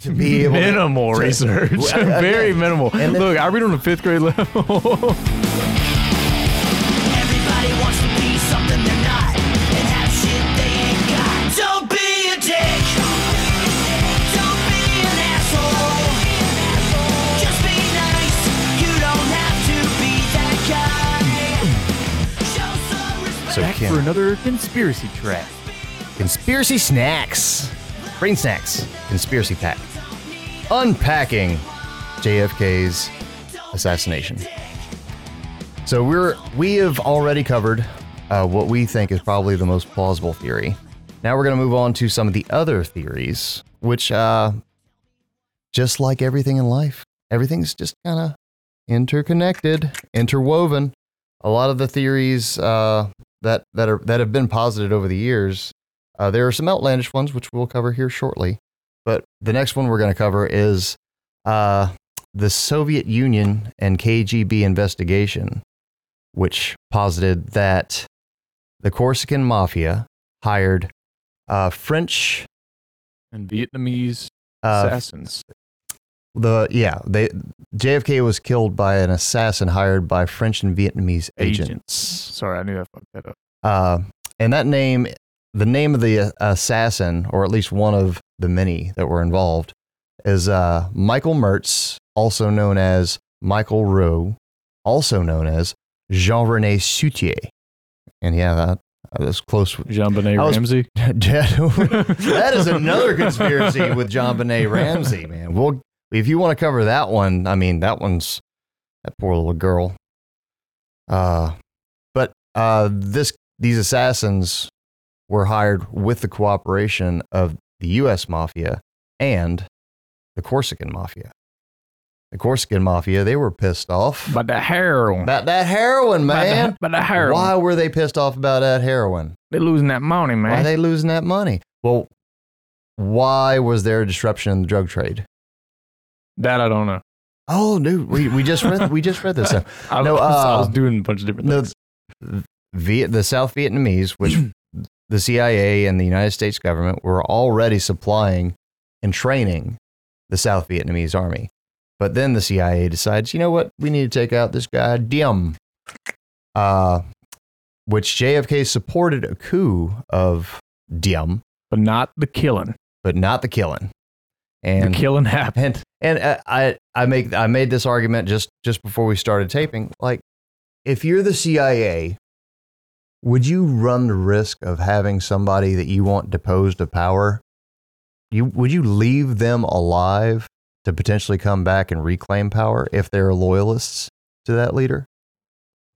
to be able to- minimal to- research. Well, again, Very minimal. and then- Look, I read on the fifth grade level. Everybody wants to be something they're not and have shit they ain't got. Don't be a dick. Don't be an asshole. Just be nice. You don't have to be that guy. Show some respect. So Back Kim, for another conspiracy trap. conspiracy snacks, brain snacks, conspiracy pack, unpacking JFK's assassination. So we're we have already covered uh, what we think is probably the most plausible theory. Now we're going to move on to some of the other theories, which, uh, just like everything in life, everything's just kind of interconnected, interwoven. A lot of the theories uh, that that are that have been posited over the years, uh, there are some outlandish ones which we'll cover here shortly. But the next one we're going to cover is uh, the Soviet Union and KGB investigation, which posited that the Corsican mafia hired uh, French And Vietnamese uh, assassins. the yeah they JFK was killed by an assassin hired by French and Vietnamese agents. Agents. Sorry, I knew I fucked that up. Uh, and that name, the name of the uh, assassin, or at least one of the many that were involved, is uh, Michael Mertz, also known as Michael Rowe, also known as Jean Rene Souetre. And yeah, that, was close. Jean Benet was- Ramsey. that is another conspiracy with JonBenét Ramsey, man. Well, if you want to cover that one, I mean, that one's that poor little girl. Uh, but uh, this these assassins were hired with the cooperation of the U.S. mafia and the Corsican mafia. The Corsican mafia, they were pissed off But the heroin. about that heroin, But the- man. But the heroin. Why were they pissed off about that heroin? They losing that money, man. Why are they losing that money? Well, why was there a disruption in the drug trade? that I don't know. Oh, dude, we, we just read we just read this. I, No, was, I was uh, doing a bunch of different things. Viet, the South Vietnamese, which the CIA and the United States government were already supplying and training the South Vietnamese army. But then the CIA decides, you know what, we need to take out this guy Diem, uh, which JFK supported a coup of Diem, But not the killing. but not the killing. And the killing happened. And and uh, I I make I made this argument just just before we started taping. Like, if you're the CIA, would you run the risk of having somebody that you want deposed of power? You would you leave them alive to potentially come back and reclaim power if they're loyalists to that leader?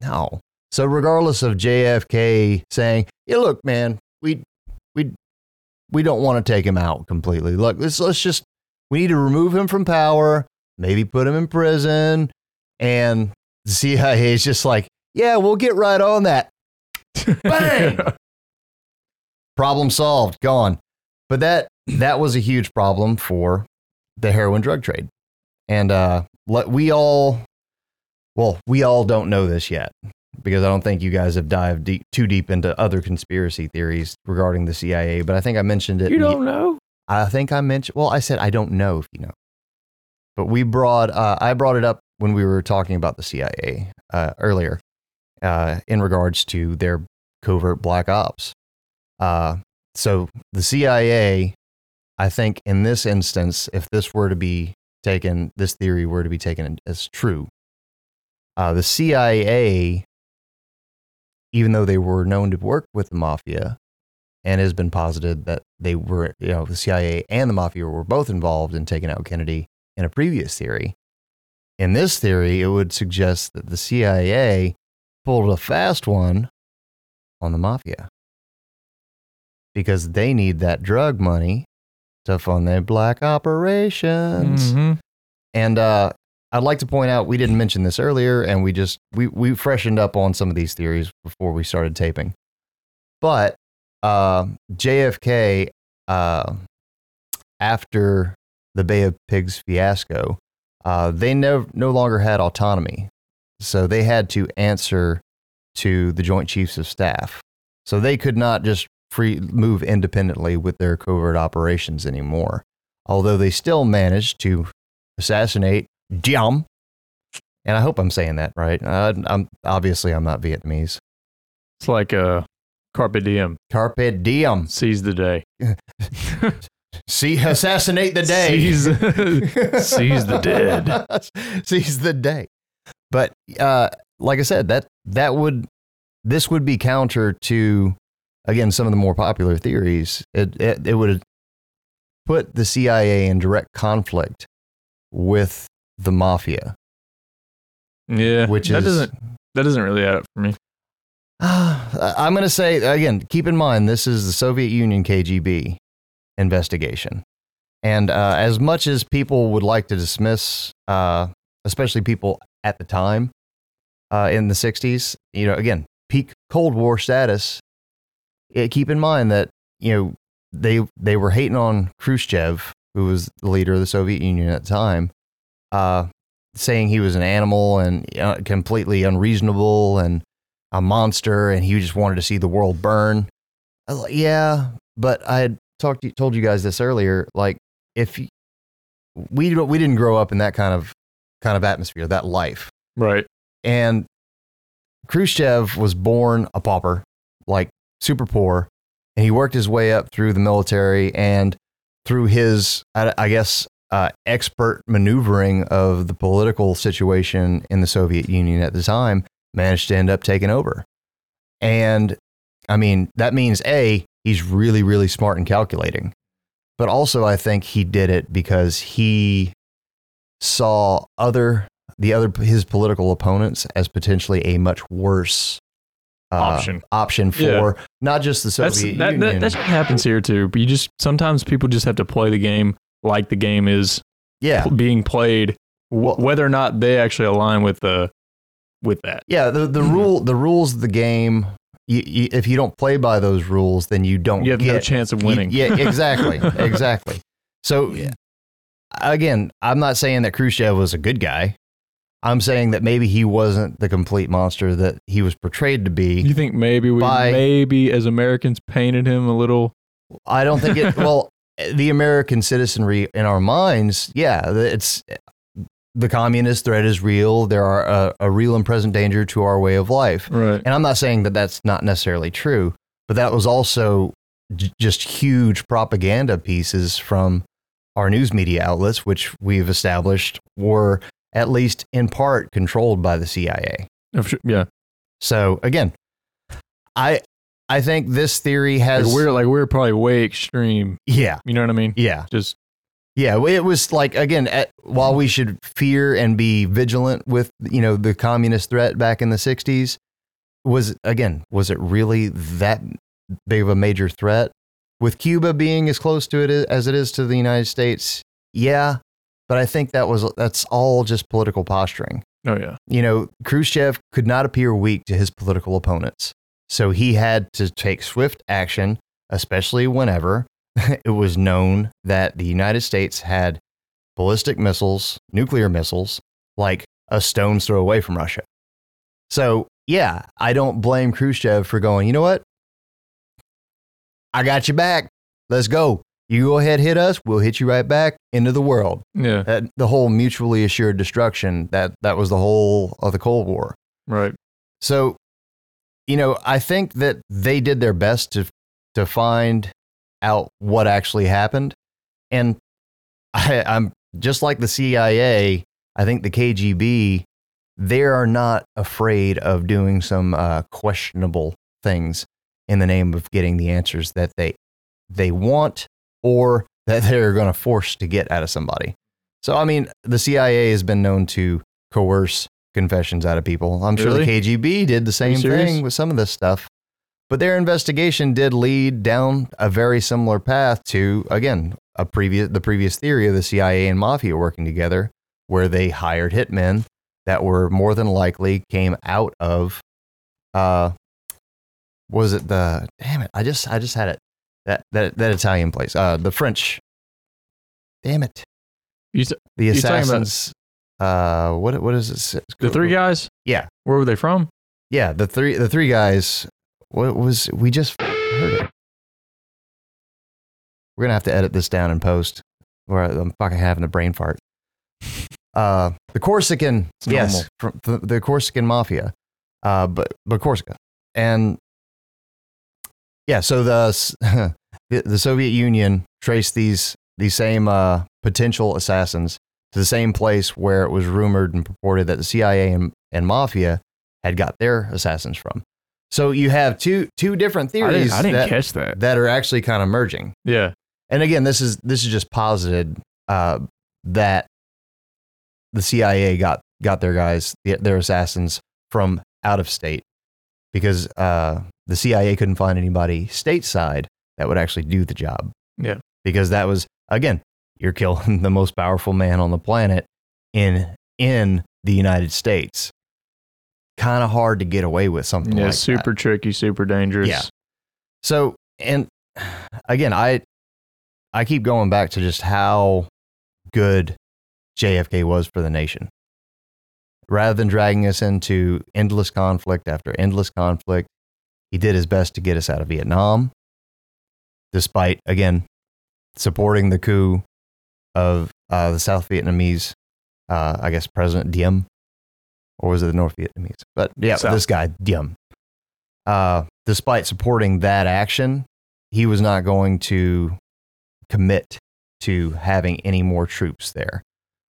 No. So regardless of JFK saying, "Yeah, look, man, we we we don't want to take him out completely. Look, let's let's just we need to remove him from power, maybe put him in prison. And the CIA is just like, yeah, we'll get right on that. Bang! problem solved, gone. But that that was a huge problem for the heroin drug trade. And uh, let, we all, well, we all don't know this yet because I don't think you guys have dived deep, too deep into other conspiracy theories regarding the CIA. But I think I mentioned it. you don't know? I think I mentioned. Well, I said I don't know if you know, but we brought. Uh, I brought it up when we were talking about the CIA uh, earlier, uh, in regards to their covert black ops. Uh, so the CIA, I think in this instance, if this were to be taken, this theory were to be taken as true, uh, the CIA, even though they were known to work with the mafia, and it has been posited that they were, you know, the CIA and the mafia were both involved in taking out Kennedy in a previous theory. In this theory, it would suggest that the CIA pulled a fast one on the mafia because they need that drug money to fund their black operations. Mhm. And uh, I'd like to point out we didn't mention this earlier, and we just we we freshened up on some of these theories before we started taping. But uh, JFK, uh, after the Bay of Pigs fiasco, uh, they no no longer had autonomy, so they had to answer to the Joint Chiefs of Staff. So they could not just free move independently with their covert operations anymore. although they still managed to assassinate Diem. And I hope I'm saying that right. Uh, I'm obviously I'm not Vietnamese. It's like a carpe diem. Carpe diem. Seize the day. See, assassinate the day. Seize, seize the dead. Seize the day. But uh, like I said, that that would this would be counter to again some of the more popular theories. It it, it would put the CIA in direct conflict with the mafia, Yeah, which that is doesn't that doesn't really add up for me. I'm going to say again, keep in mind this is the Soviet Union KGB investigation. And uh, as much as people would like to dismiss, uh, especially people at the time uh, in the 60s, you know, again, peak Cold War status, eh, keep in mind that, you know, they, they were hating on Khrushchev, who was the leader of the Soviet Union at the time, uh, saying he was an animal and uh, completely unreasonable and a monster and he just wanted to see the world burn. Like, yeah, but I had talked to, told you guys this earlier. Like, if we we didn't grow up in that kind of kind of atmosphere, that life, Right. And Khrushchev was born a pauper, like super poor, and he worked his way up through the military and through his, I, guess, uh, expert maneuvering of the political situation in the Soviet Union at the time, managed to end up taking over. And I mean, that means A, he's really, really smart and calculating. But also, I think he did it because he saw other the other his political opponents as potentially a much worse uh, Option. option for Yeah. not just the That's Soviet that, Union. that that shit happens here too. But you just sometimes people just have to play the game like the game is yeah, pl- being played, Well- w- whether or not they actually align with the with that. yeah. The the rule the rules of the game. You, you, if you don't play by those rules, then you don't You have get no chance of You- winning. yeah, exactly, exactly. So again, I'm not saying that Khrushchev was a good guy. I'm saying that maybe he wasn't the complete monster that he was portrayed to be. You think maybe we By- maybe as Americans painted him a little I don't think it. Well, the American citizenry in our minds, yeah, it's the communist threat is real. There are a, a real and present danger to our way of life. right. And I'm not saying that that's not necessarily true, but that was also j- just huge propaganda pieces from our news media outlets, which we've established were at least in part controlled by the CIA. Oh, yeah, So again, I I think this theory has like we're like we're probably way extreme. yeah You know what I mean? yeah Just yeah it was like again at, while we should fear and be vigilant with you know the communist threat back in the 60s was again was it really that big of a major threat with Cuba being as close to it as it is to the United States yeah but I think that was that's all just political posturing oh yeah, you know, Khrushchev could not appear weak to his political opponents. So he had to take swift action, especially whenever it was known that the United States had ballistic missiles, nuclear missiles, like a stone's throw away from Russia. So, yeah, I don't blame Khrushchev for going, you know what? I got you back. Let's go. You go ahead, hit us. We'll hit you right back into the world yeah, that the whole mutually assured destruction that that was the whole of the cold war right. so you know i think that they did their best to to find out what actually happened and I, i'm just like the cia i think the kgb they are not afraid of doing some uh, questionable things in the name of getting the answers that they they want or that they're going to force to get out of somebody. So I mean, the CIA has been known to coerce confessions out of people. I'm sure the KGB did the same thing with some of this stuff. But their investigation did lead down a very similar path to again, a previous the previous theory of the CIA and mafia working together where they hired hitmen that were more than likely came out of uh was it the damn it I just I just had it that that that Italian place uh the French damn it You s- the You're about- assassins uh what what is it the three guys. Yeah. Where were they from? yeah the three the three guys what was we just heard it we're gonna have to edit this down and post where I'm fucking having a brain fart. Uh, the Corsican, yes, from the, the Corsican mafia, uh, but but Corsica, and yeah, so the the, Soviet Union traced these these same uh, potential assassins to the same place where it was rumored and purported that the CIA and, and mafia had got their assassins from. So you have two two different I theories didn't, I didn't that, catch that. that are actually kind of merging. Yeah. And again, this is this is just posited uh, that the CIA got got their guys, their assassins from out of state because uh, the CIA couldn't find anybody stateside that would actually do the job. Yeah. because that was again, you're killing the most powerful man on the planet in in the United States. Kind of hard to get away with something Yeah. like that. Yeah, super tricky, super dangerous. Yeah. So, and again, I I keep going back to just how good JFK was for the nation. Rather than dragging us into endless conflict after endless conflict, he did his best to get us out of Vietnam, despite again supporting the coup of uh, the South Vietnamese, uh, I guess President Diem, or was it the North Vietnamese? But yeah, South. this guy Diem. Uh, despite supporting that action, he was not going to commit to having any more troops there.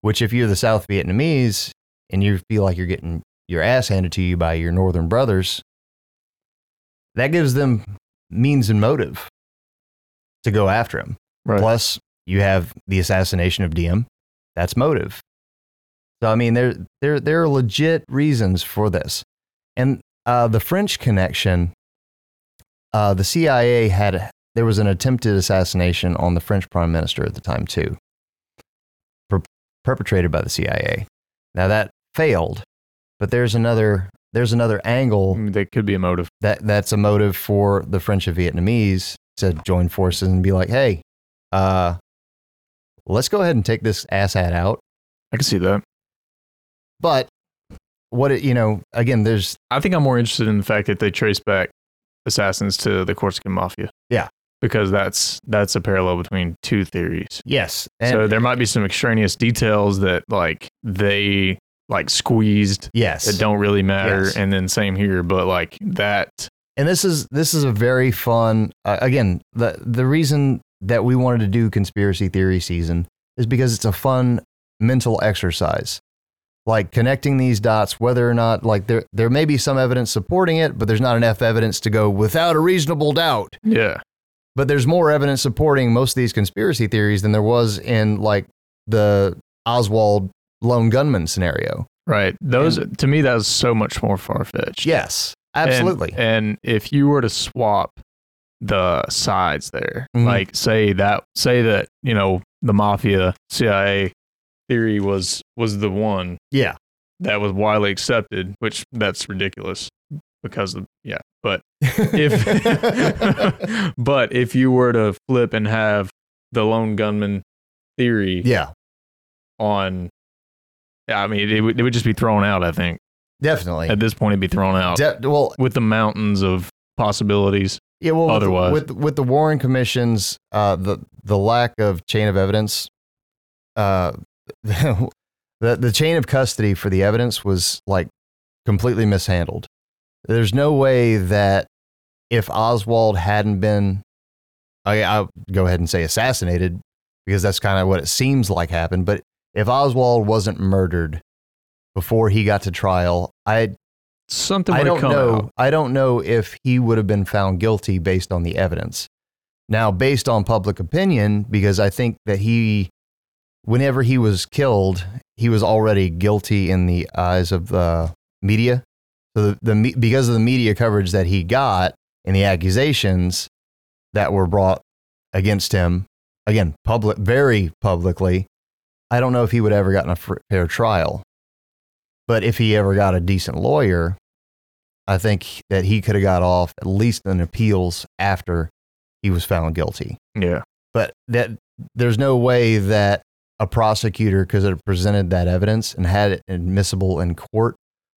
Which, if you're the South Vietnamese and you feel like you're getting your ass handed to you by your northern brothers, that gives them means and motive to go after him. Right. Plus, you have the assassination of Diem. That's motive. So I mean, there there there are legit reasons for this, and uh, the French connection. Uh, the CIA had there was an attempted assassination on the French prime minister at the time too, per- perpetrated by the CIA. Now that failed, but there's another there's another angle Mm, That could be a motive. that that's a motive for the French and Vietnamese to join forces and be like, hey, uh, let's go ahead and take this asshat out. I can see that. But what it, you know, again, there's I think I'm more interested in the fact that they trace back assassins to the Corsican mafia. Yeah. Because that's that's a parallel between two theories. yes, and so there might be some extraneous details that like they like squeezed yes, that don't really matter Yes. and then same here but like that and this is this is a very fun. Uh, again, the the reason that we wanted to do conspiracy theory season is because it's a fun mental exercise. Like connecting these dots, whether or not like there there may be some evidence supporting it, but there's not enough evidence to go without a reasonable doubt. yeah but there's more evidence supporting most of these conspiracy theories than there was in like the Oswald lone gunman scenario. right those to me that was so much more far-fetched Yes, absolutely. and, if you were to swap the sides there Mhm. like say that say that you know the mafia cia theory was was the one yeah, that was widely accepted which that's ridiculous because of yeah but if but if you were to flip and have the lone gunman theory yeah, on yeah, I mean it would, it would just be thrown out I think definitely. at this point it'd be thrown out De- well, with the mountains of possibilities yeah, well, with- Otherwise. with with the Warren Commission's uh, the the lack of chain of evidence, uh, the the chain of custody for the evidence was like completely mishandled. There's no way that if Oswald hadn't been, I, I'll go ahead and say assassinated because that's kind of what it seems like happened. But if Oswald wasn't murdered before he got to trial, I something I don't come know. out I don't know if he would have been found guilty based on the evidence. Now, based on public opinion, because I think that he, whenever he was killed, he was already guilty in the eyes of the media. So the, the because of the media coverage that he got and the accusations that were brought against him, again, public, very publicly, I don't know if he would ever gotten a fair trial. But if he ever got a decent lawyer, I think that he could have got off at least in appeals after he was found guilty. yeah But that there's no way that a prosecutor could have presented that evidence and had it admissible in court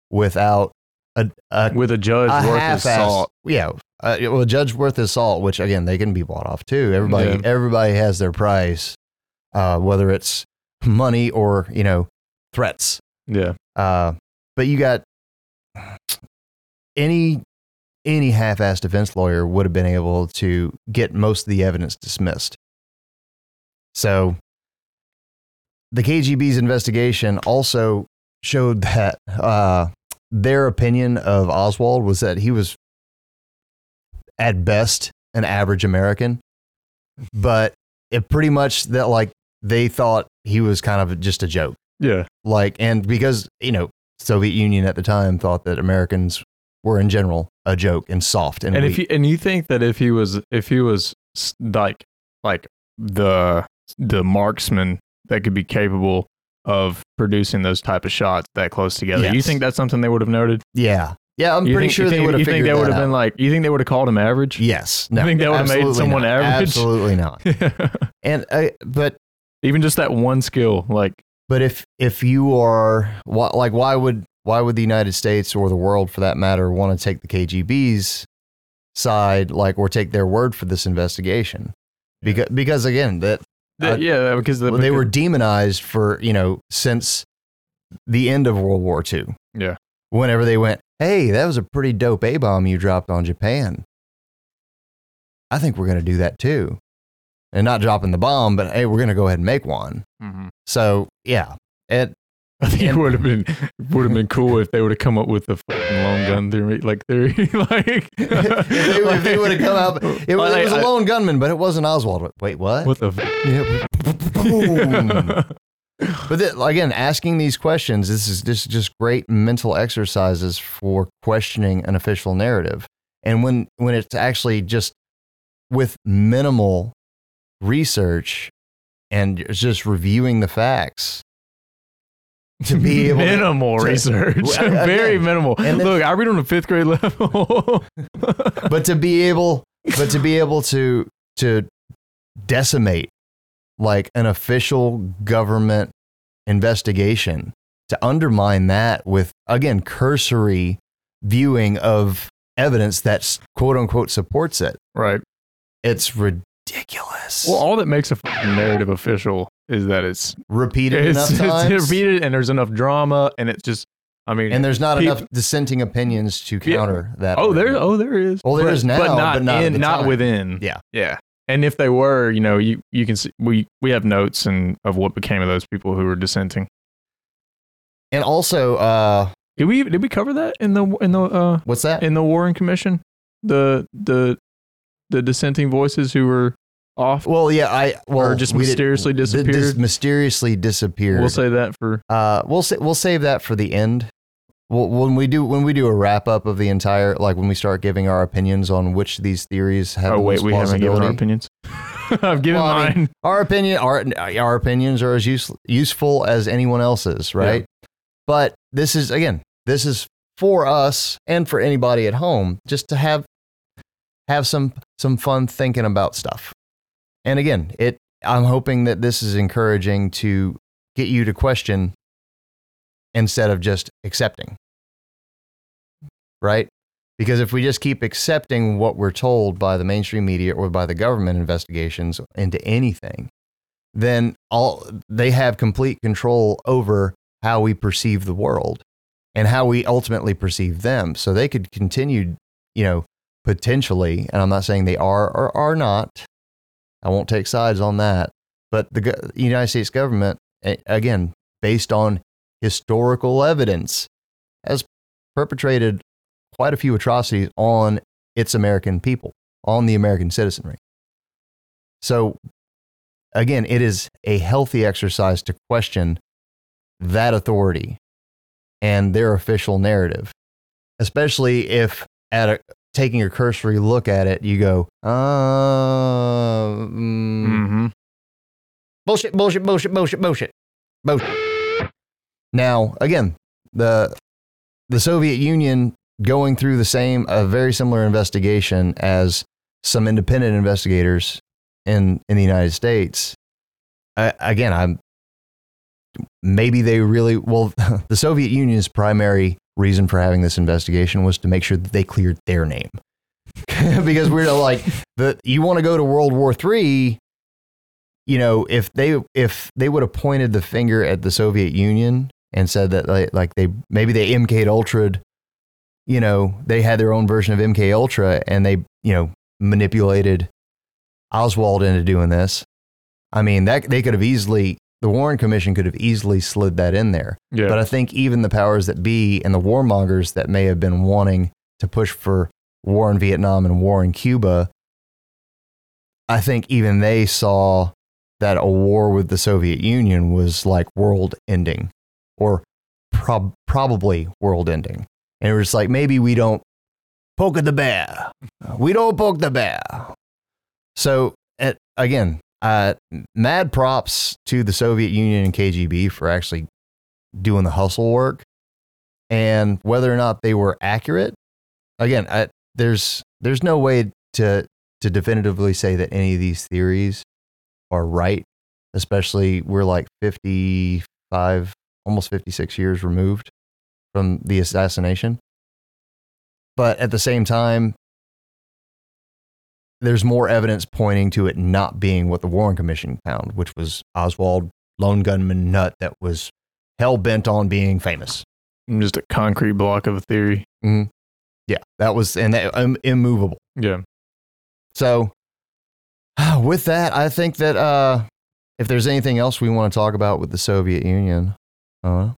without a, a, with a judge a worth his salt Yeah, uh, well, a judge worth his salt, which again they can be bought off too. Everybody, Yeah. everybody has their price uh, whether it's money or you know threats. Yeah. Uh, but you got any any half-assed defense lawyer would have been able to get most of the evidence dismissed. So the KGB's investigation also showed that uh, their opinion of Oswald was that he was at best an average American, but it pretty much that like they thought he was kind of just a joke Yeah. like and because you know soviet union at the time thought that americans were in general a joke and soft and, And weak. if you and you think that if he was if he was like like the the marksman that could be capable of producing those type of shots that close together, you think that's something they would have noted? yeah yeah i'm You pretty think- sure they would have You think they would have been like? You think they would have called him average? yes no You think that would have made someone not. average? absolutely not and uh, but Even just that one skill, like but if if you are why, like why would why would the united states or the world for that matter want to take the kgb's side like or take their word for this investigation because because again that th- yeah, because the, they were demonized for you know since the end of World War II. Yeah. Whenever they went, hey, that was a pretty dope A bomb you dropped on Japan. I think we're going to do that too, and not dropping the bomb, but hey, we're going to go ahead and make one. Mhm. So yeah, it I think it would have been would have been cool if they would have come up with the fucking long gun theory, like theory, like if they, they would have come up. it, was- it was a lone gunman, but it wasn't Oswald. Wait, what? What the? F- Boom. But then, again, asking these questions, this is just just great mental exercises for questioning an official narrative. And when when it's actually just with minimal research and just reviewing the facts to be able to, minimal to- research, Well, very again, minimal. and then- Look, I read on the fifth grade level. but to be able but to be able to to decimate like an official government investigation to undermine that with again cursory viewing of evidence that's quote unquote supports it right. it's ridiculous Well, all that makes a narrative official is that it's repeated it's, enough it's times repeated and there's enough drama and it's just. I mean, and there's not Peop- enough dissenting opinions to Yeah. counter that oh, there, oh, there is. Well, there but, is now, but not, but not in, not within. Yeah. yeah. And if they were, you know, you you can see we we have notes and of what became of those people who were dissenting. and also uh Did we did we cover that in the in the uh what's that in the Warren Commission? The the the dissenting voices who were off. well yeah i well Or just we mysteriously disappeared? dis- mysteriously disappeared We'll say that for Uh, we'll sa- we'll save that for the end. Well, when we do when we do a wrap up of the entire, like when we start giving our opinions on which of these theories have oh wait, we haven't given our opinions. I've given Well, I mine. mean, Our opinion, our our opinions are as use, useful as anyone else's, right? But this is again, this is for us and for anybody at home, just to have have some some fun thinking about stuff. And again, it I'm hoping that this is encouraging to get you to question instead of just accepting. Right? Because if we just keep accepting what we're told by the mainstream media or by the government investigations into anything, then all they have complete control over how we perceive the world and how we ultimately perceive them. So they could continue, you know, potentially, and I'm not saying they are or are not. I won't take sides on that. But the United States government, again, based on historical evidence, has perpetrated quite a few atrocities on its American people, on the American citizenry. So, again, it is a healthy exercise to question that authority and their official narrative, especially if at a taking a cursory look at it, you go, uh, mm, Mm-hmm. bullshit, bullshit, bullshit, bullshit, bullshit, bullshit. Now, again, the the Soviet Union going through the same, a very similar investigation as some independent investigators in in the United States. I, again, I'm maybe they really well. The Soviet Union's primary reason for having this investigation was to make sure that they cleared their name, because we're like the you want to go to World War Three you know, if they if they would have pointed the finger at the Soviet Union and said that like, like they maybe they MK Ultra'd, you know, they had their own version of MK Ultra and they you know manipulated Oswald into doing this. I mean, that they could have easily the Warren Commission could have easily slid that in there. Yeah. But I think even the powers that be and the warmongers that may have been wanting to push for war in Vietnam and war in Cuba, I think even they saw that a war with the Soviet Union was like world ending or prob- probably world ending. And it was like, maybe we don't poke at the bear. We don't poke the bear. So, at, again, uh, mad props to the Soviet Union and KGB for actually doing the hustle work. And whether or not they were accurate, again, I, there's there's no way to to definitively say that any of these theories are right. Especially we're like 55, almost 56 years removed from the assassination. But at the same time, there's more evidence pointing to it not being what the Warren Commission found, which was Oswald, lone gunman nut that was hell bent on being famous. Just a concrete block of a theory. Yeah, that was and that um, immovable. Yeah. So, with that, I think that uh, if there's anything else we want to talk about with the Soviet Union, uh,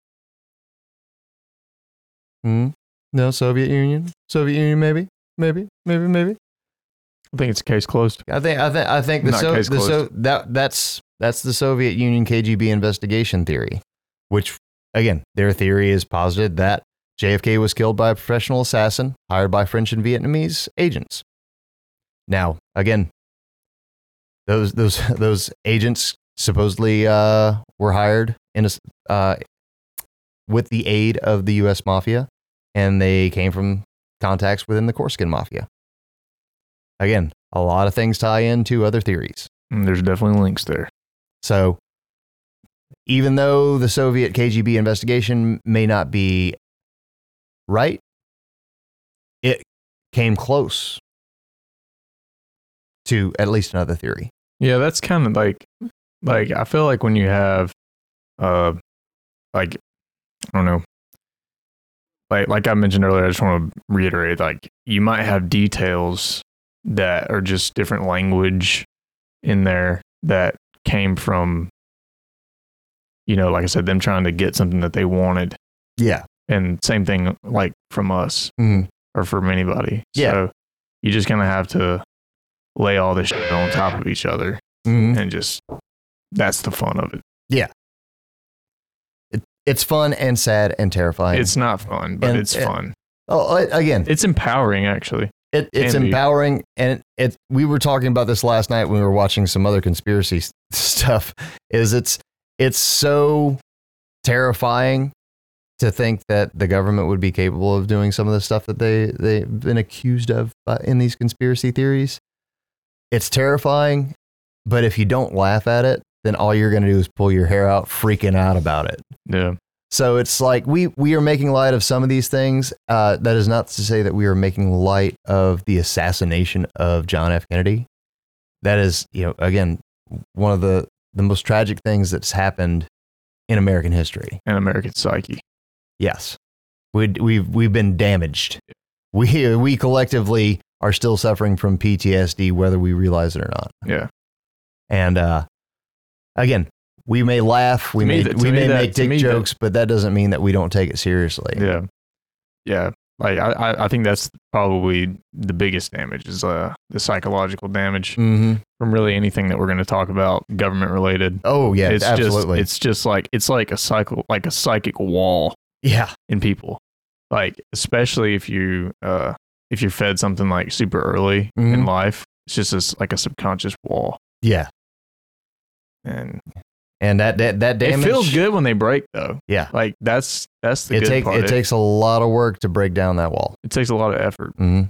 hmm, no Soviet Union, Soviet Union, maybe, maybe, maybe, maybe. I think it's case closed. I think I think I think the, Not so, case the so closed. that that's that's the Soviet Union KGB investigation theory, which again their theory is posited that JFK was killed by a professional assassin hired by French and Vietnamese agents. Now again, those those those agents supposedly uh, were hired in a, s- uh, with the aid of the U.S. mafia, and they came from contacts within the Corsican mafia. Again, a lot of things tie into other theories. There's definitely links there. So, even though the Soviet KGB investigation may not be right, it came close to at least another theory. Yeah, that's kind of like like I feel like when you have uh like I don't know like like I mentioned earlier, I just want to reiterate like you might have details that are just different language in there that came from you know, like I said, them trying to get something that they wanted. Yeah. And same thing like from us Mhm. or from anybody. Yeah. So you just kind of have to lay all this shit on top of each other Mhm. and just that's the fun of it. Yeah. It it's fun and sad and terrifying. It's not fun, but And- it's and- fun. oh, again, It's empowering, actually. It, it's be. empowering, and it. We were talking about this last night when we were watching some other conspiracy stuff. Is it's it's so terrifying to think that the government would be capable of doing some of the stuff that they they've been accused of uh, in these conspiracy theories. It's terrifying, but if you don't laugh at it, then all you're going to do is pull your hair out, freaking out about it. Yeah. So it's like we we are making light of some of these things. Uh, that is not to say that we are making light of the assassination of John F. Kennedy. That is, you know, again, one of the the most tragic things that's happened in American history. And American psyche. Yes, we we've we've been damaged. We we collectively are still suffering from PTSD, whether we realize it or not. Yeah. And uh, again, we may laugh, we may we may make dick jokes, but that doesn't mean that we don't take it seriously. Yeah. Yeah. Like I, I- think that's probably the biggest damage is uh the psychological damage Mm-hmm. from really anything that we're going to talk about government related. Oh yeah, it's absolutely. just it's just like it's like a cycle like a psychic wall yeah, in people. Like especially if you uh if you're fed something like super early in Mhm. life, it's just this, like a subconscious wall. yeah, And and that that that damage it feels good when they break though. Yeah, Like that's that's the it good take part. it takes a lot of work to break down that wall. it takes a lot of effort. hmm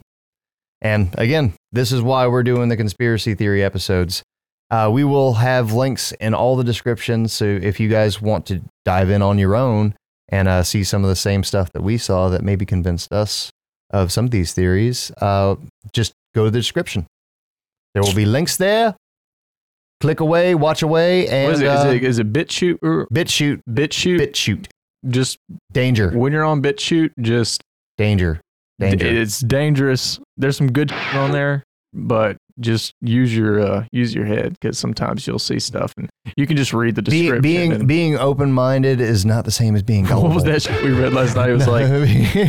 And again, this is why we're doing the conspiracy theory episodes. Uh, we will have links in all the descriptions, so if you guys want to dive in on your own and uh, see some of the same stuff that we saw that maybe convinced us of some of these theories, uh, just go to the description. There will be links there. Click away, watch away, and What is it? uh, Is it, is it BitChute or BitChute, BitChute? BitChute, just danger, when you're on BitChute, just danger, danger. it's dangerous. There's some good on there, but just use your uh, use your head because sometimes you'll see stuff and you can just read the description. being and- being open minded is not the same as being gullible. what was that shit we read last night? It was like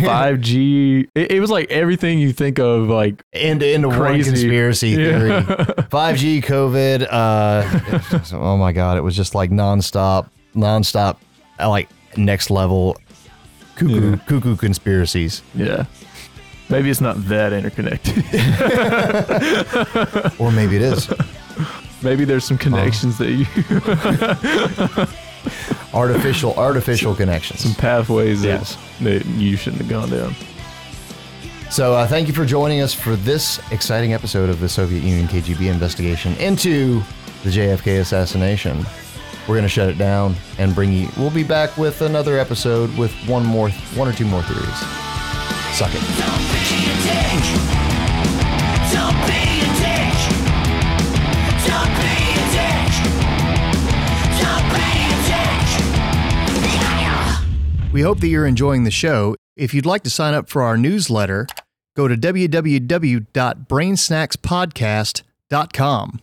five 5G. It, it was like everything you think of, like into into one conspiracy theory. yeah. 5G, COVID. Uh, oh my God, it was just like nonstop, nonstop, like next level cuckoo Yeah. cuckoo conspiracies. yeah. Maybe it's not that interconnected. Or maybe it is Maybe there's some connections that you, artificial artificial connections. some pathways that, Yes. that you shouldn't have gone down. So uh, thank you for joining us for this exciting episode of the Soviet Union KGB investigation into the JFK assassination. We're gonna shut it down and bring you. We'll be back with another episode with one more, one or two more theories. Suck it. We hope that you're enjoying the show. If you'd like to sign up for our newsletter, go to www.brainsnackspodcast.com.